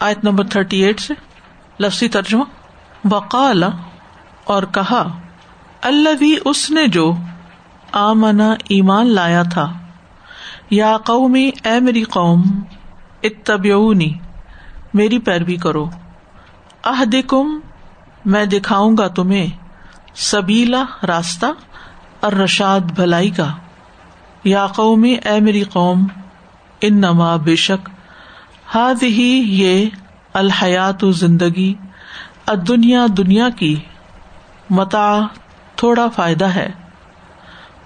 آیت number thirty eight سے، لفظی ترجمہ بقال اور کہا اللہ بھی اس نے جو آمنا ایمان لایا تھا، یا قومی، اے میری قوم، اتبعونی، میری پیروی کرو، اہدکم، میں دکھاؤں گا تمہیں سبیلا راستہ اور رشاد بھلائی کا، یا قومی، اے میری قوم ان نما بے شک ہاد ہی یہ الحیات زندگی دنیا دنیا کی متا تھوڑا فائدہ ہے۔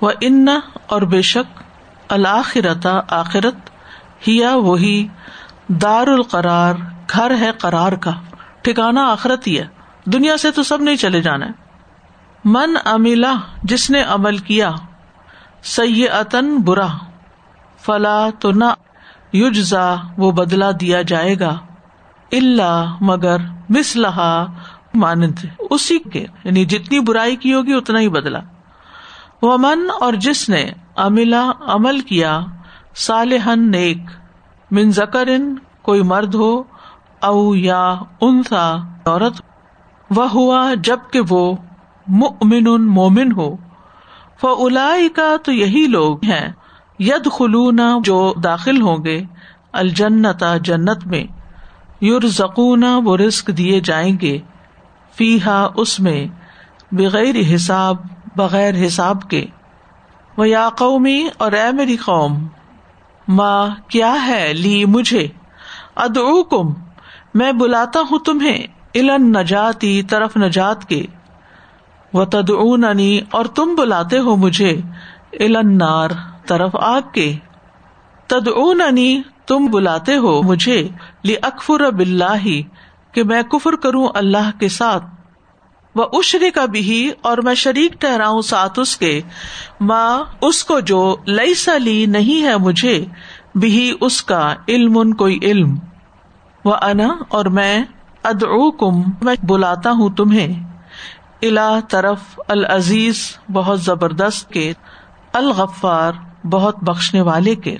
وہ ان اور بے شک الآخرت، آخرت ہیا وہی دار القرار گھر ہے قرار کا۔ ٹھکانا آخرت ہی ہے۔ دنیا سے تو سب نہیں چلے جانا ہے۔ من امیلا جس نے عمل کیا سی عطن برا، فلا تو نہ یوجزا وہ بدلا دیا جائے گا۔ اللہ مگر مسلحا مانند۔ اسی کے یعنی جتنی برائی کی ہوگی اتنا ہی بدلا وہ من اور جس نے املا عمل کیا صالحن نیک، من زکر کوئی مرد ہو، او یا انسا عورت وہ ہوا جبکہ وہ مؤمن مومن ہو۔ فلا کا تو یہی لوگ ہیں۔ ید خلونا جو داخل ہوں گے، الجنتا، جنت میں یور زکونا وہ رسک دیے جائیں گے فی ہا اس میں، بغیر حساب بغیر حساب کے۔ وہ یا قومی، اور اے میری قوم ماں کیا ہے لی مجھے؟ ادعو کم میں بلاتا ہوں تمہیں علن نجاتی، طرف نجات کے۔ وہ تدعوننی اور تم بلاتے ہو مجھے علن نار۔ طرف آگ کے۔ تدعوننی، تم بلاتے ہو مجھے۔ لی اکفر بلّہ کہ میں کفر کروں اللہ کے ساتھ۔ وہ اشری کا بھی اور میں شریک ٹہراؤں ساتھ اس کے۔ ماں اس کو جو لئی سلی نہیں ہے مجھے۔ بھی اس کا علم ان کوئی علم۔ وہ انا اور میں ادعو کم میں بلاتا ہوں تمہیں۔ الا طرف العزیز بہت زبردست کے۔ الغفار بہت بخشنے والے کے۔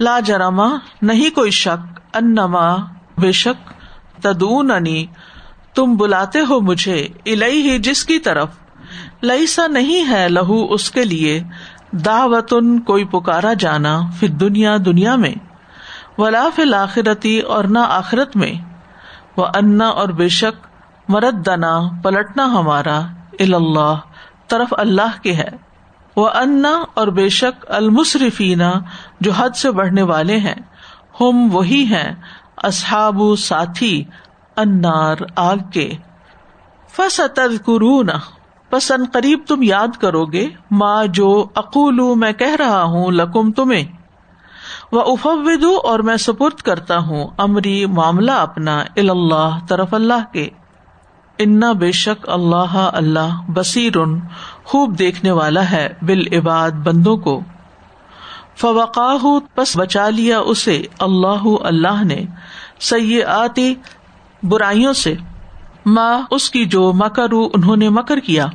لا جرما نہیں کوئی شک۔ انما، بے شک تدون تم بلاتے ہو مجھے الہی ہی جس کی طرف۔ لئیسا نہیں ہے لہو اس کے لیے۔ دعوتن، کوئی پکارا جانا پھر دنیا دنیا میں۔ ولا فل آخرتی اور نہ آخرت میں۔ وہ انا اور بے شک مرد دنا پلٹنا ہمارا اللہ، طرف اللہ کے ہے۔ وہ انا اور بے شک المصرفینا جو حد سے بڑھنے والے ہیں، ہم وہی ہیں، اصحاب ساتھی انار آگ کے۔ فس پسند قریب تم یاد کرو گے ماں جو اقول میں کہہ رہا ہوں لکم تمہیں۔ وہ افود اور میں سپرد کرتا ہوں امری معاملہ اپنا اللہ طرف اللہ کے۔ انا بے شک اللہ اللہ بصیر خوب دیکھنے والا ہے بال عباد بندوں کو۔ فوقا پس بچا لیا اسے اللہ اللہ نے سی آتی برائیوں سے۔ ماں اس کی جو مکر انہوں نے مکر کیا۔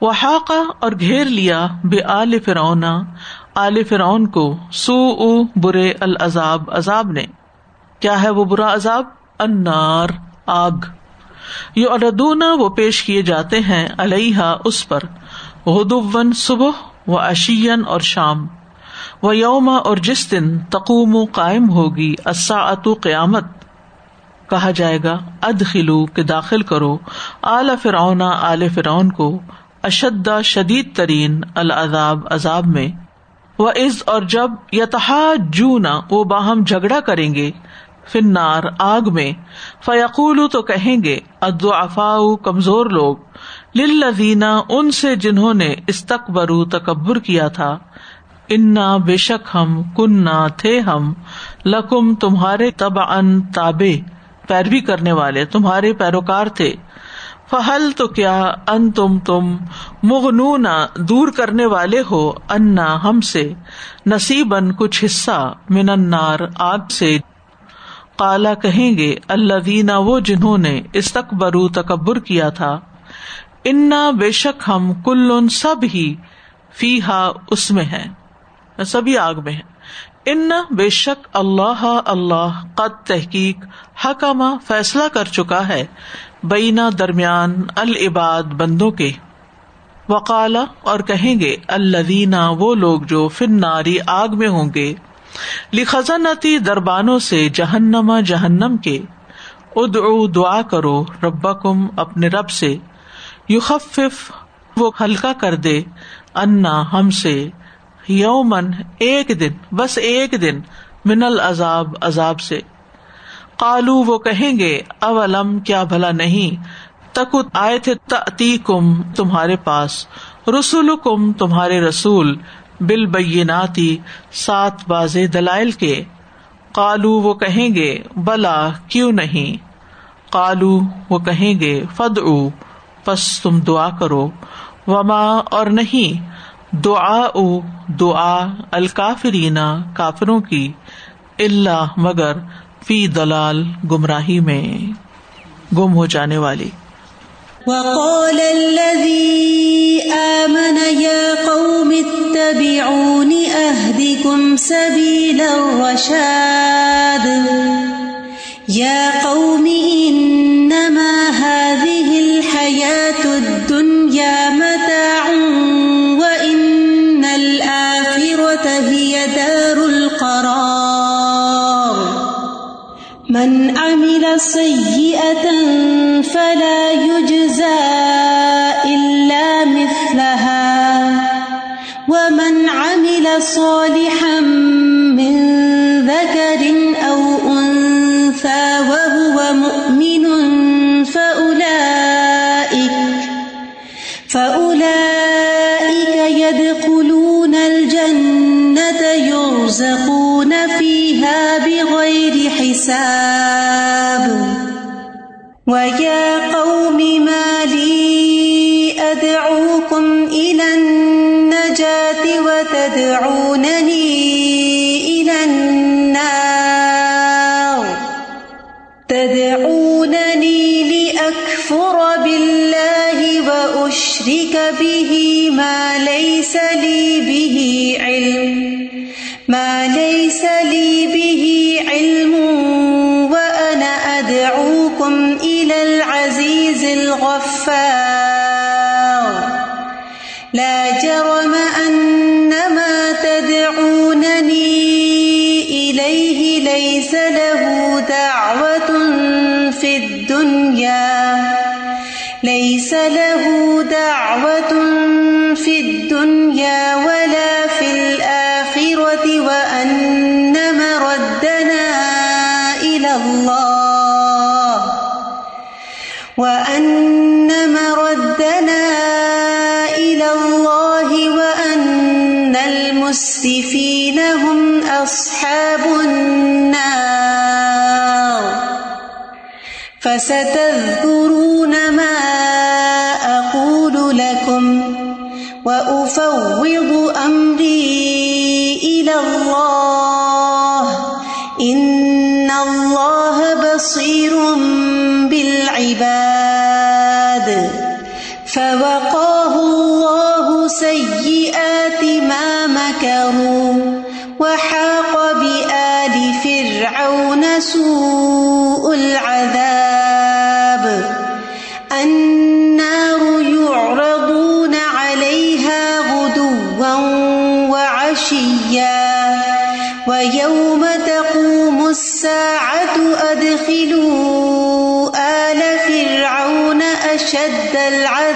وہ حاقہ اور گھیر لیا بے آل فرونا آل فرعون کو سو او برے العذاب، عذاب نے۔ کیا ہے وہ برا عذاب؟ انار آگ۔ یو اردونا وہ پیش کیے جاتے ہیں علیہ اس پر غدون صبح و اشین اور شام۔ و یوما اور جس دن تقوم، قائم ہوگی اصا قیامت۔ کہا جائے گا اد خلو داخل کرو اعلی فرعون، آل فرعون کو، اشد شدید ترین العذاب، عذاب میں۔ وہ عز اور جب یتہا جونا وہ باہم جھگڑا کریں گے فنار، آگ میں۔ فیقول تو کہیں گے ادو کمزور لوگ۔ للذین، ان سے جنہوں نے استقبرو تکبر کیا تھا۔ انا بے شک ہم کننا تھے ہم۔ لکم، تمہارے تب ان تابے پیروی کرنے والے، تمہارے پیروکار تھے۔ فہل تو کیا ان تم تم مغنون، دور کرنے والے ہو، انا ہم سے۔ نصیبن کچھ حصہ، من النار، آگ سے۔ کالا کہیں گے اللہ دینا وہ جنہوں نے استقبرو تکبر کیا تھا، انا بے شک ہم کل سب ہی فی ہا اس میں ہے سبھی آگ میں ہے ان بے شک اللہ اللہ قد تحقیق حکمہ فیصلہ کر چکا ہے بینا درمیان العباد بندوں کے۔ وقالا اور کہیں گے الدینہ وہ لوگ جو فن ناری آگ میں ہوں گے۔ لکھنتی دربانوں سے جہنما جہنم کے۔ اد دعا کرو ربا کم اپنے رب سے۔ یو خف وہ ہلکا کر دے۔ انا، ہم سے۔ یومن ایک دن، بس ایک دن۔ من العذاب عذاب سے۔ کالو وہ کہیں گے، اولم، کیا بھلا نہیں۔ تک آئے تھے تی کم تمہارے پاس۔ رسول کم تمہارے رسول۔ بل بیناتی سات باز دلائل کے۔ کالو وہ کہیں گے، بلا، کیوں نہیں؟ کالو وہ کہیں گے فد او پس تم دعا کرو۔ وما، اور نہیں دعا او دعا الکافرینا کافروں کی اللہ مگر فی دلال گمراہی میں گم ہو جانے والی۔ وقال الذي آمن يا قوم اتبعون أهدكم سبيل الرشاد. يا قوم إنما هذه الحياة الدنيا متاع وإن الآخرة هي دار القرار. من عمل سيئة فلا يرزقون فيها بغير حساب ويا قوم ما لي أدعوكم إلى النجاة وتدعونني فستذكرون ويوم تقوم الساعة أدخلوا آل فرعون أشد العذاب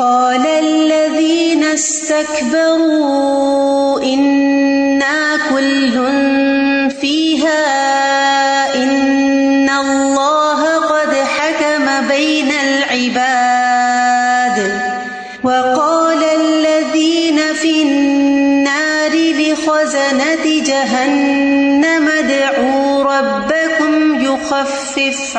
قال الذين استكبروا إنا كل فيها إن الله قد حكم بين العباد وقال الذين في النار لخزنة جهنم ادعوا ربكم يخفف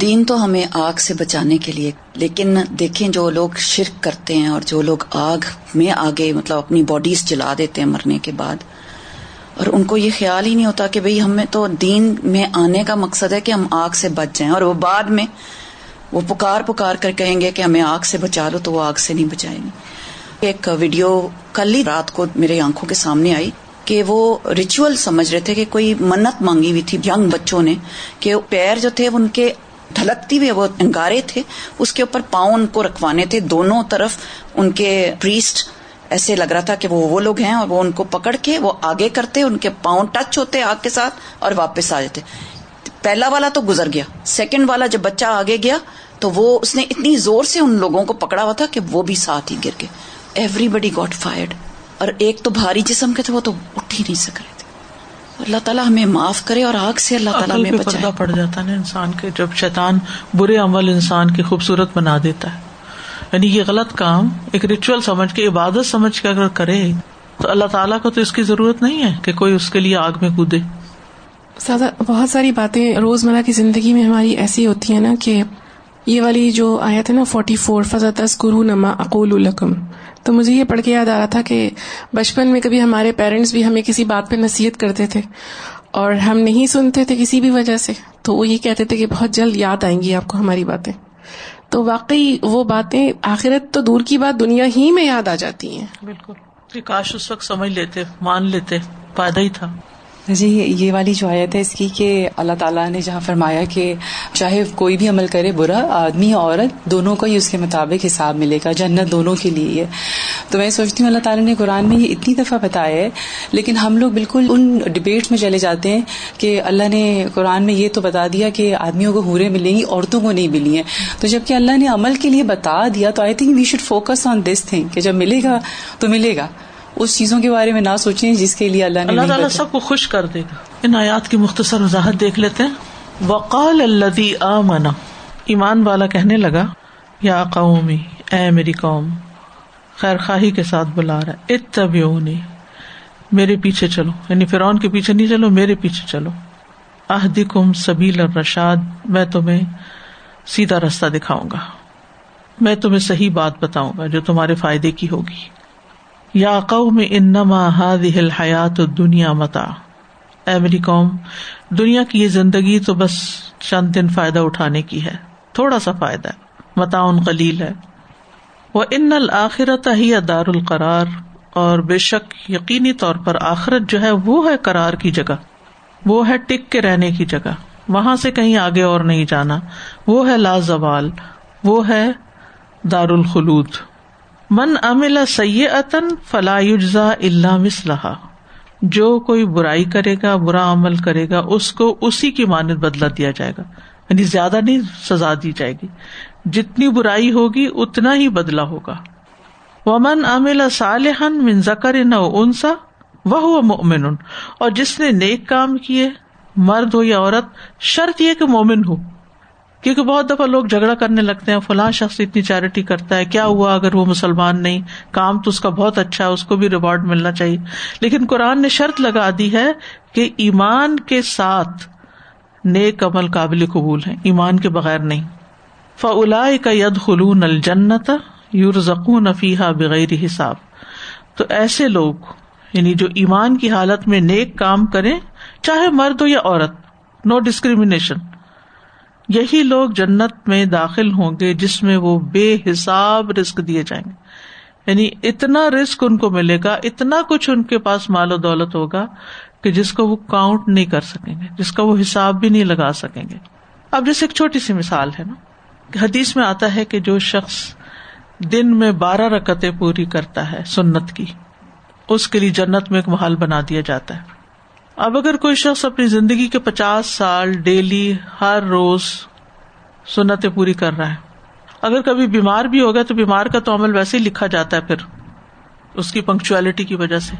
دین تو ہمیں آگ سے بچانے کے لیے، لیکن دیکھیں جو لوگ شرک کرتے ہیں اور جو لوگ آگ میں آگے مطلب اپنی باڈیز جلا دیتے ہیں مرنے کے بعد، اور ان کو یہ خیال ہی نہیں ہوتا کہ بھئی ہمیں تو دین میں آنے کا مقصد ہے کہ ہم آگ سے بچ جائیں، اور وہ بعد میں وہ پکار پکار کر کہیں گے کہ ہمیں آگ سے بچا لو تو وہ آگ سے نہیں بچائیں گے ایک ویڈیو کل ہی رات کو میرے آنکھوں کے سامنے آئی کہ وہ ریچول سمجھ رہے تھے کہ کوئی منت مانگی ہوئی تھی ینگ بچوں نے کہ پیر جو تھے ان کے ڈھلکتی ہوئے وہ انگارے تھے، اس کے اوپر پاؤں ان کو رکھوانے تھے۔ دونوں طرف ان کے پریسٹ ایسے لگ رہا تھا کہ وہ وہ لوگ ہیں اور وہ ان کو پکڑ کے وہ آگے کرتے، ان کے پاؤں ٹچ ہوتے آگ کے ساتھ اور واپس آ جاتے۔ پہلا والا تو گزر گیا سیکنڈ والا جب بچہ آگے گیا تو وہ، اس نے اتنی زور سے ان لوگوں کو پکڑا ہوا تھا کہ وہ بھی ساتھ ہی گر گئے۔ ایوری بڈی گاٹ فائرڈ اور ایک تو بھاری جسم کے تھے، وہ تو اٹھ ہی نہیں سک رہے اللہ تعالیٰ ہمیں معاف کرے اور آگ سے اللہ تعالیٰ ہمیں پردہ پڑ جاتا ہے نا انسان کے جب شیطان برے عمل انسان کی خوبصورت بنا دیتا ہے۔ یعنی یہ غلط کام ایک ریچول سمجھ کے عبادت سمجھ کے اگر کرے تو اللہ تعالیٰ کو تو اس کی ضرورت نہیں ہے کہ کوئی اس کے لیے آگ میں کودے۔ سادہ بہت ساری باتیں روزمرہ کی زندگی میں ہماری ایسی ہوتی ہیں نا کہ یہ والی جو آیت ہے نا فورٹی فور فضا تسکرو نما اقول الکم تو مجھے یہ پڑھ کے یاد آ رہا تھا کہ بچپن میں کبھی ہمارے پیرنٹس بھی ہمیں کسی بات پہ نصیحت کرتے تھے اور ہم نہیں سنتے تھے کسی بھی وجہ سے۔ تو وہ یہ کہتے تھے کہ بہت جلد یاد آئیں گی آپ کو ہماری باتیں۔ تو واقعی وہ باتیں آخرت تو دور کی بات دنیا ہی میں یاد آ جاتی ہیں۔ بالکل۔ کاش اس وقت سمجھ لیتے، مان لیتے، فائدہ ہی تھا۔ جی یہ والی جو آیت ہے اس کی کہ اللہ تعالیٰ نے جہاں فرمایا کہ چاہے کوئی بھی عمل کرے برا، آدمی عورت دونوں کو ہی اس کے مطابق حساب ملے گا، جنت دونوں کے لیے ہے۔ تو میں سوچتی ہوں اللہ تعالیٰ نے قرآن میں یہ اتنی دفعہ بتایا ہے، لیکن ہم لوگ بالکل ان ڈبیٹس میں چلے جاتے ہیں کہ اللہ نے قرآن میں یہ تو بتا دیا کہ آدمیوں کو ہورے ملیں گی، عورتوں کو نہیں ملی ہیں۔ تو جبکہ اللہ نے عمل کے لیے بتا دیا، تو I think we should focus on this thing کہ جب ملے گا تو ملے گا۔ اس چیزوں کے بارے میں نہ سوچیں جس کے لیے اللہ نے اللہ تعالیٰ۔ سب کو خوش کر دے گا۔ ان آیات کی مختصر وضاحت دیکھ لیتے ہیں۔ وقال الذی آمن۔ ایمان والا کہنے لگا یا قومی اے میری قوم خیر خواہی کے ساتھ بلا رہا ہے۔ اتبعونی۔ میرے پیچھے چلو۔ یعنی فرعون کے پیچھے نہیں چلو میرے پیچھے چلو۔ اہدکم سبیل الرشاد۔ میں تمہیں سیدھا رستہ دکھاؤں گا۔ میں تمہیں صحیح بات بتاؤں گا جو تمہارے فائدے کی ہوگی۔ یا قوم انما هذه الحیات الدنیا متاع اے میری قوم، دنیا کی یہ زندگی تو بس چند دن فائدہ اٹھانے کی ہے، تھوڑا سا فائدہ ہے متاع قلیل ہے۔ وہ ان الآخرت ہی دار القرار اور بے شک یقینی طور پر آخرت جو ہے وہ ہے قرار کی جگہ، وہ ہے ٹک کے رہنے کی جگہ۔ وہاں سے کہیں آگے اور نہیں جانا، وہ ہے لا زوال، وہ ہے دار الخلود من املا سیئتن فلا یجزا الا مثلہا۔ جو کوئی برائی کرے گا، برا عمل کرے گا، اس کو اسی کی مانت بدلا دیا جائے گا۔ یعنی زیادہ نہیں، سزا دی جائے گی۔ جتنی برائی ہوگی، اتنا ہی بدلا ہوگا۔ ومن املا صالحن من ذکر نہ انسا وہ مومن اور جس نے نیک کام کیے، مرد ہو یا عورت، شرط یہ کہ مومن ہو۔ کیونکہ بہت دفعہ لوگ جھگڑا کرنے لگتے ہیں، فلاں شخص اتنی چیریٹی کرتا ہے، کیا ہوا اگر وہ مسلمان نہیں؟ کام تو اس کا بہت اچھا ہے، اس کو بھی ریوارڈ ملنا چاہیے۔ لیکن قرآن نے شرط لگا دی ہے کہ ایمان کے ساتھ نیک عمل قابل قبول ہے ایمان کے بغیر نہیں۔ فلا کا ید خلون الجنت یور زکون فیحا بغیر حساب۔ تو ایسے لوگ یعنی جو ایمان کی حالت میں نیک کام کریں، چاہے مرد ہو یا عورت نو ڈسکریمنیشن یہی لوگ جنت میں داخل ہوں گے جس میں وہ بے حساب رسک دیے جائیں گے۔ یعنی اتنا رسک ان کو ملے گا، اتنا کچھ ان کے پاس مال و دولت ہوگا کہ جس کو وہ کاؤنٹ نہیں کر سکیں گے، جس کا وہ حساب بھی نہیں لگا سکیں گے۔ اب جیسے ایک چھوٹی سی مثال ہے نا، حدیث میں آتا ہے کہ جو شخص دن میں بارہ رکتیں پوری کرتا ہے سنت کی، اس کے لیے جنت میں ایک محل بنا دیا جاتا ہے۔ اب اگر کوئی شخص اپنی زندگی کے پچاس سال ڈیلی ہر روز سنتیں پوری کر رہا ہے، اگر کبھی بیمار بھی ہو گیا تو بیمار کا تو عمل ویسے ہی لکھا جاتا ہے پھر، اس کی پنکچویلٹی کی وجہ سے،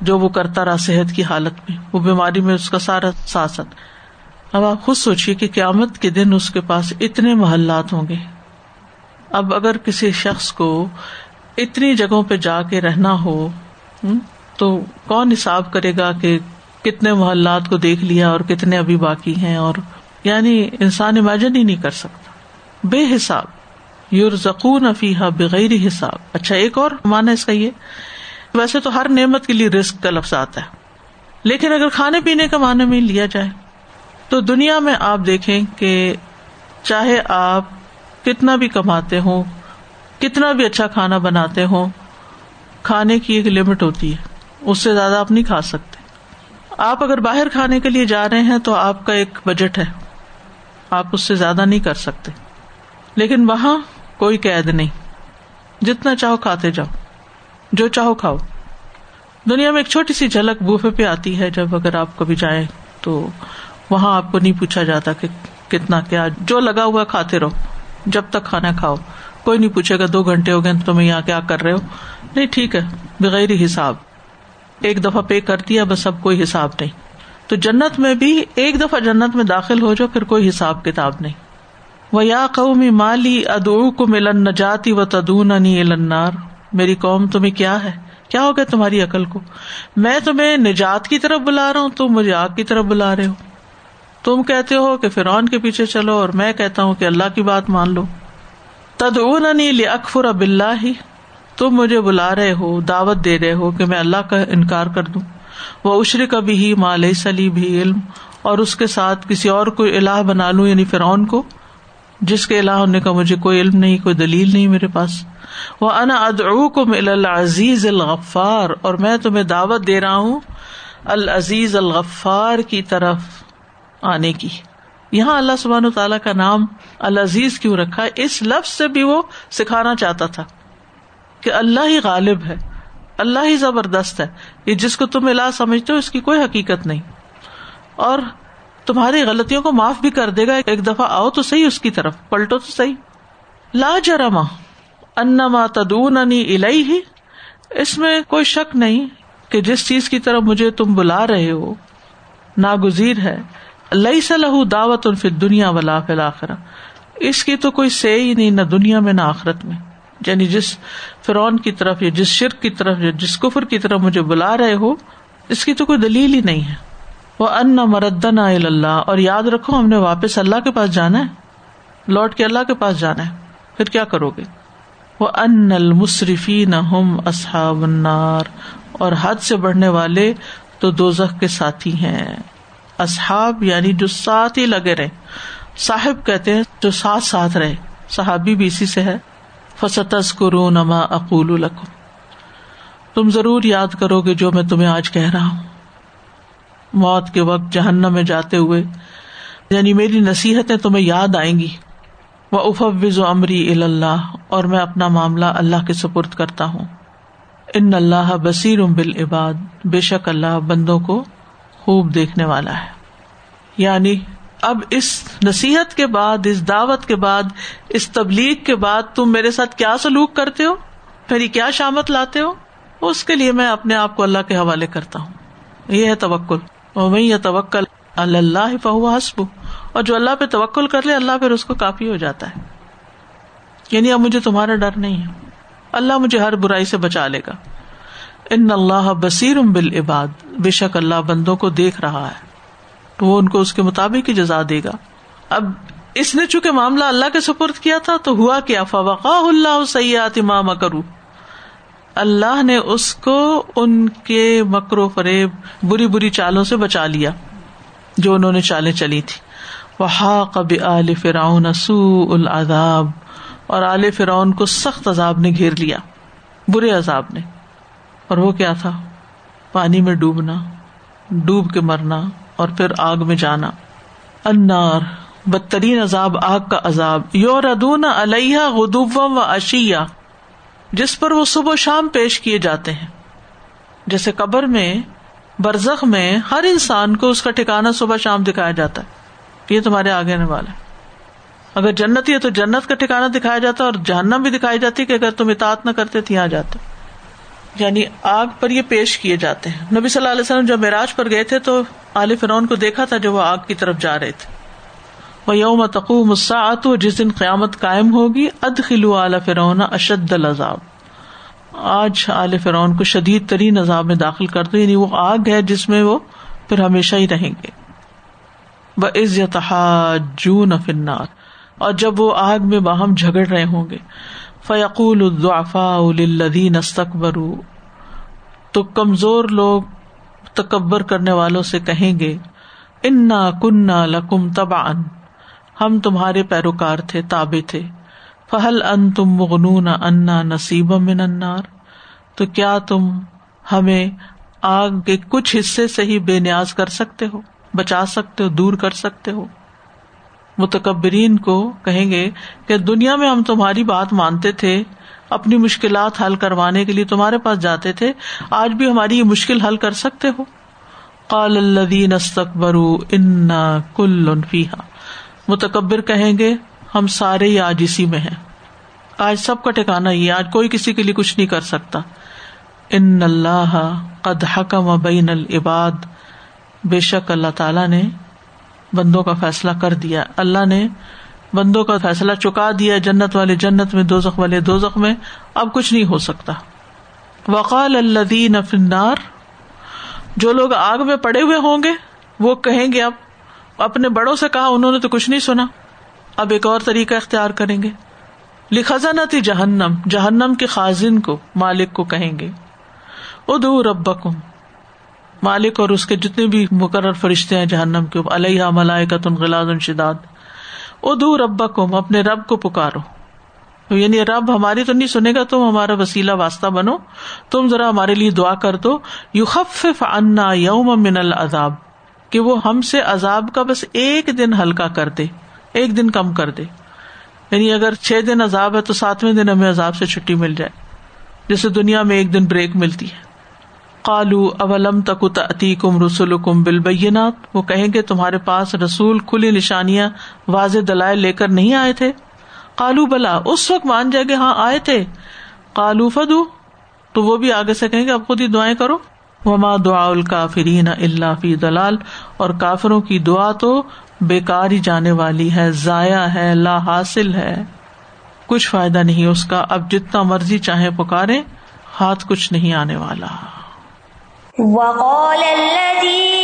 جو وہ کرتا رہا صحت کی حالت میں، وہ بیماری میں اس کا سارا ساتھ اب آپ خود سوچیے کہ قیامت کے دن اس کے پاس اتنے محلات ہوں گے۔ اب اگر کسی شخص کو اتنی جگہوں پہ جا کے رہنا ہو تو کون حساب کرے گا کہ کتنے محلات کو دیکھ لیا اور کتنے ابھی باقی ہیں اور یعنی انسان امیجن ہی نہیں کر سکتا۔ بے حساب۔ یور زکون افیحا بغیر حساب۔ اچھا ایک اور مانا اس کا یہ، ویسے تو ہر نعمت کے لیے رسک کا لفظ آتا ہے۔ لیکن اگر کھانے پینے کا معنی میں لیا جائے، تو دنیا میں آپ دیکھیں کہ چاہے آپ کتنا بھی کماتے ہوں، کتنا بھی اچھا کھانا بناتے ہوں، کھانے کی ایک لمٹ ہوتی ہے۔ اس سے زیادہ آپ نہیں کھا سکتے۔ آپ اگر باہر کھانے کے لیے جا رہے ہیں تو آپ کا ایک بجٹ ہے۔ آپ اس سے زیادہ نہیں کر سکتے۔ لیکن وہاں کوئی قید نہیں۔ جتنا چاہو کھاتے جاؤ۔ جو چاہو کھاؤ۔ دنیا میں ایک چھوٹی سی جھلک بوفے پہ آتی ہے۔ جب اگر آپ کبھی جائیں تو وہاں آپ کو نہیں پوچھا جاتا کہ کتنا کیا، جو لگا ہوا کھاتے رہو۔ جب تک کھانا کھاؤ۔ کوئی نہیں پوچھے گا، دو گھنٹے ہو گئے تمہیں یہاں کیا کر رہے ہو؟ نہیں، ٹھیک ہے۔ بغیر حساب۔ ایک دفعہ پے کر دیا، بس اب کوئی حساب نہیں۔ تو جنت میں بھی ایک دفعہ جنت میں داخل ہو جاؤ، پھر کوئی حساب کتاب نہیں۔ وہ یا قومی مالی ادو کو ملن نہ جاتی و تدون النار۔ میری قوم تمہیں کیا ہے؟ کیا ہو گیا تمہاری عقل کو؟ میں تمہیں نجات کی طرف بلا رہا ہوں، تم مجھے آگ کی طرف بلا رہے ہو۔ تم کہتے ہو کہ فرعون کے پیچھے چلو اور میں کہتا ہوں کہ اللہ کی بات مان لو۔ تدون اکفر اب اللہ ہی تم مجھے بلا رہے ہو، دعوت دے رہے ہو کہ میں اللہ کا انکار کر دوں۔ وہ اشر کا بھی مال سلی بھی علم، اور اس کے ساتھ کسی اور کو اللہ بنا لوں یعنی فرعون کو، جس کے اللہ ہونے کا مجھے کوئی علم نہیں، کوئی دلیل نہیں میرے پاس۔ وہ انا ادعو کو العزیز الغفار، اور میں تمہیں دعوت دے رہا ہوں العزیز الغفار کی طرف آنے کی۔ یہاں اللہ سبحان تعالیٰ کا نام العزیز کیوں رکھا؟ اس لفظ سے بھی وہ سکھانا چاہتا تھا۔ کہ اللہ ہی غالب ہے، اللہ ہی زبردست ہے۔ یہ جس کو تم الا سمجھتے ہو، اس کی کوئی حقیقت نہیں۔ اور تمہاری غلطیوں کو معاف بھی کر دے گا۔ ایک دفعہ آؤ تو صحیح اس کی طرف، پلٹو تو صحیح۔ لا جرما انما تدون الہی ہی اس میں کوئی شک نہیں کہ جس چیز کی طرف مجھے تم بلا رہے ہو، ناگزیر ہے۔ لئی صلاح دعوت الف دنیا ولا فلاخرا اس کی تو کوئی سے ہی نہیں، نہ دنیا میں، نہ آخرت میں۔ یعنی جس فرون کی طرف یا جس شرک کی طرف یا جس کفر کی طرف مجھے بلا رہے ہو، اس کی تو کوئی دلیل ہی نہیں ہے۔ وہ ان مردن اللہ اور یاد رکھو، ہم نے واپس اللہ کے پاس جانا ہے۔ لوٹ کے اللہ کے پاس جانا ہے۔ پھر کیا کرو گے؟ وہ ان المصرفی نہ ہم اصحاب النار۔ اور حد سے بڑھنے والے تو دو کے ساتھی ہیں۔ اصحاب یعنی جو ساتھ ہی لگے رہے۔ صاحب کہتے ہیں جو ساتھ ساتھ رہے۔ صحابی بھی اسی سے ہے۔ فستس کرو نما اقول الکم تم ضرور یاد کرو گے جو میں تمہیں آج کہہ رہا ہوں۔ موت کے وقت جہنم میں جاتے ہوئے یعنی میری نصیحتیں تمہیں یاد آئیں گی۔ وہ افوز و امری اللہ اور میں اپنا معاملہ اللہ کے سپرد کرتا ہوں۔ ان اللہ بصیر بال عباد بے شک اللہ بندوں کو خوب دیکھنے والا ہے۔ یعنی اب اس نصیحت کے بعد، اس دعوت کے بعد، اس تبلیغ کے بعد تم میرے ساتھ کیا سلوک کرتے ہو؟ پھر کیا شامت لاتے ہو؟ اس کے لیے میں اپنے آپ کو اللہ کے حوالے کرتا ہوں۔ یہ ہے توکل۔ اور میں یہ توکل اللہ فہو حسب اور جو اللہ پہ توکل کر لے، اللہ پھر اس کو کافی ہو جاتا ہے۔ یعنی اب مجھے تمہارا ڈر نہیں ہے۔ اللہ مجھے ہر برائی سے بچا لے گا۔ ان اللہ بصیر بال عباد بے شک اللہ بندوں کو دیکھ رہا ہے۔ تو وہ ان کو اس کے مطابق ہی جزا دے گا۔ اب اس نے چونکہ معاملہ اللہ کے سپرد کیا تھا تو ہوا کیا؟ فوقا اللہ سیات امام کرو اللہ نے اس کو ان کے مکرو فریب، بری بری چالوں سے بچا لیا، جو انہوں نے چالیں چلی تھی۔ وہ کب آل فرعون سو العذاب۔ اور آل فرعون کو سخت عذاب نے گھیر لیا، برے عذاب نے۔ اور وہ کیا تھا؟ پانی میں ڈوبنا، ڈوب کے مرنا۔ اور پھر آگ میں جانا۔ انار بدترین عذاب، آگ کا عذاب۔ یور ادون علیہ غدوب و اشیا جس پر وہ صبح شام پیش کیے جاتے ہیں۔ جیسے قبر میں، برزخ میں ہر انسان کو اس کا ٹھکانا صبح شام دکھایا جاتا ہے۔ یہ تمہارے آگے والا ہے۔ اگر جنت ہی ہے تو جنت کا ٹھکانا دکھایا جاتا ہے اور جہنم بھی دکھائی جاتی کہ اگر تم اطاعت نہ کرتے تو یہاں جاتے۔ یعنی آگ پر یہ پیش کیے جاتے ہیں۔ نبی صلی اللہ علیہ وسلم جب معراج پر گئے تھے تو علی فرون کو دیکھا تھا جو وہ آگ کی طرف جا رہے تھے۔ وہ یوم تقو مساط جس دن قیامت قائم ہوگی اد خلو اعلی فرون اشد العذاب۔ آج عال فرون کو شدید ترین عذاب میں داخل کر دو یعنی وہ آگ ہے جس میں وہ پھر ہمیشہ ہی رہیں گے۔ عز جون فنار اور جب وہ آگ میں باہم جھگڑ رہے ہوں گے۔ فیقول الدین استقبر تو کمزور لوگ تکبر کرنے والوں سے کہیں گے، انا کنہ لکم تبا ہم تمہارے پیروکار تھے تابے تھے۔ فہل ان تم مغنون انا نصیب من انار تو کیا تم ہمیں آگ کے کچھ حصے سے ہی بے نیاز کر سکتے ہو، بچا سکتے ہو، دور کر سکتے ہو؟ متکبرین کو کہیں گے کہ دنیا میں ہم تمہاری بات مانتے تھے اپنی مشکلات حل کروانے کے لیے تمہارے پاس جاتے تھے، آج بھی ہماری یہ مشکل حل کر سکتے ہو۔ قال الدین استقبر انا کل فیحا متکبر کہیں گے، ہم سارے ہی آج اسی میں ہیں۔ آج سب کا ٹھکانا ہی آج کوئی کسی کے لیے کچھ نہیں کر سکتا۔ ان اللہ قد حکم بین العباد۔ بے شک اللہ تعالی نے بندوں کا فیصلہ کر دیا۔ اللہ نے بندوں کا فیصلہ چکا دیا جنت والے جنت میں دو زخ والے دو زخ میں، اب کچھ نہیں ہو سکتا۔ وقال اللہ فنار جو لوگ آگ میں پڑے ہوئے ہوں گے، وہ کہیں گے اب، اپنے بڑوں سے کہا، انہوں نے تو کچھ نہیں سنا۔ اب ایک اور طریقہ اختیار کریں گے۔ لکھا تھی جہنم جہنم کے خاصن کو، مالک کو کہیں گے۔ ادو ربکم۔ مالک اور اس کے جتنے بھی مقرر فرشتے ہیں جہنم کے علیہ ملائے کا تم غلاز شداد۔ ادو ربکم، اپنے رب کو پکارو۔ یعنی رب ہماری تو نہیں سنے گا، تم ہمارا وسیلہ واسطہ بنو۔ تم ذرا ہمارے لیے دعا کر دو۔ یو خف انا یوم من العذاب، کہ وہ ہم سے عذاب کا بس ایک دن ہلکا کر دے، ایک دن کم کر دے۔ یعنی اگر چھ دن عذاب ہے تو ساتویں دن ہمیں عذاب سے چھٹی مل جائے، جیسے دنیا میں ایک دن بریک ملتی ہے۔ کالو اولم تک عتی کم رسول کم بالبینات؟ وہ کہیں گے، تمہارے پاس رسول کھلی نشانیاں واضح دلائل لے کر نہیں آئے تھے۔ کالو بلا، اس وقت مان جائے گے ہاں آئے تھے۔ کالو فدو، تو وہ بھی آگے سے کہیں گے، اب خود ہی دعائیں کرو۔ وما دعا الکافرین اللہ فی دلال اور کافروں کی دعا تو بےکار ہی جانے والی ہے، ضائع ہے، لا حاصل ہے۔ کچھ فائدہ نہیں اس کا، اب جتنا مرضی چاہے پکارے ہاتھ کچھ نہیں آنے والا۔ وقال الذي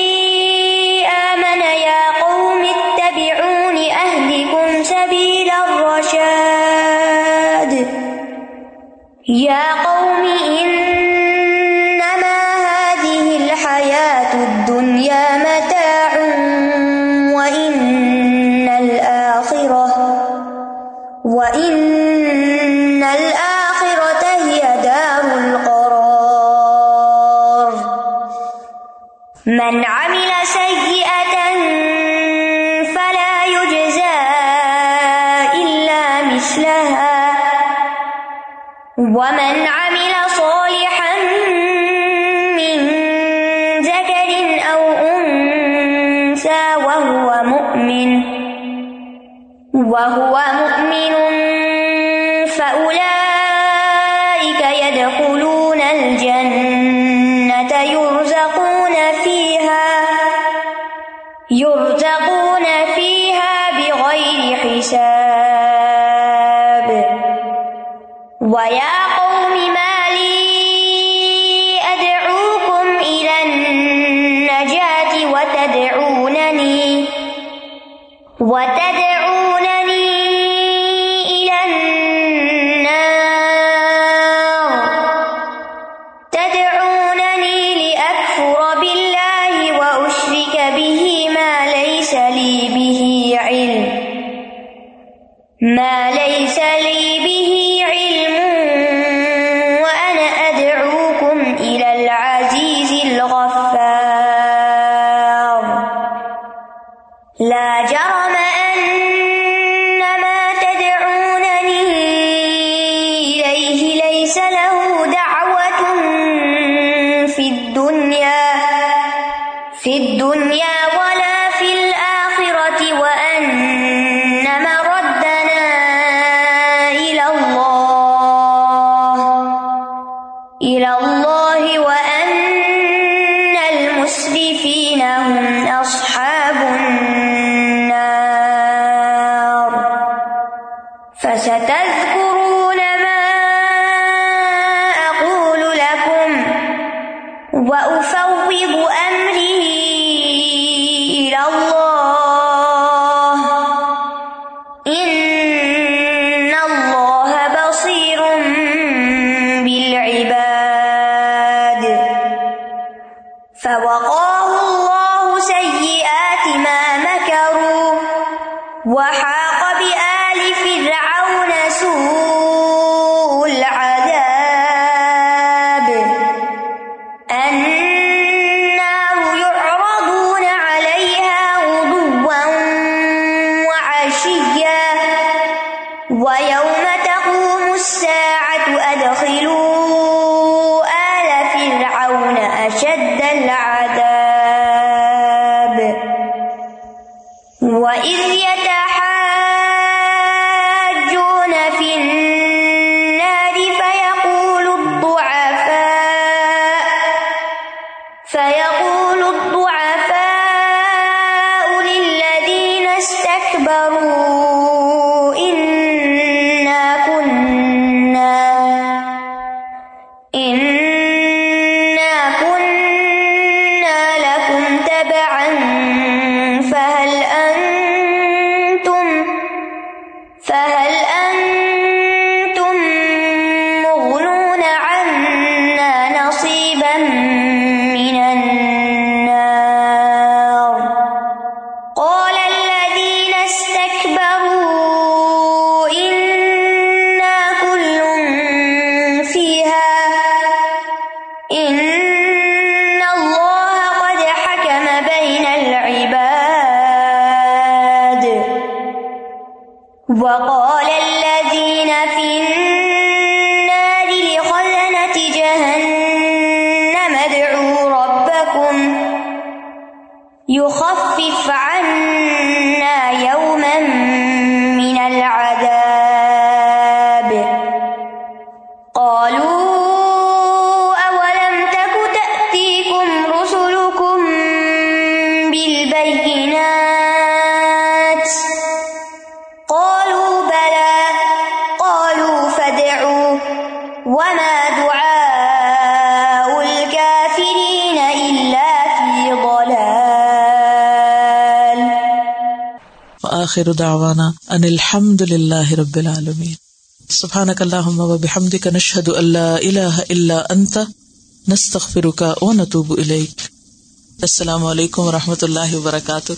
آمن يا قوم اتبعون أهلكم سبيل الرشاد. يا قوم إن فلا يجزى إلا مثلها ومن عمل صالحا من ذكر أو وهو مؤمن وهو مؤمن فأولئك يدخلون الجنة يرزقون فيها بغير حساب ويا لا جرم واخر دعوانا ان الحمد للہ رب العالمین۔ سبحانك اللهم وبحمدك نشهد ان لا اله الا انت نستغفرك ونتوب اليك السلام علیکم و رحمۃ اللہ وبرکاتہ۔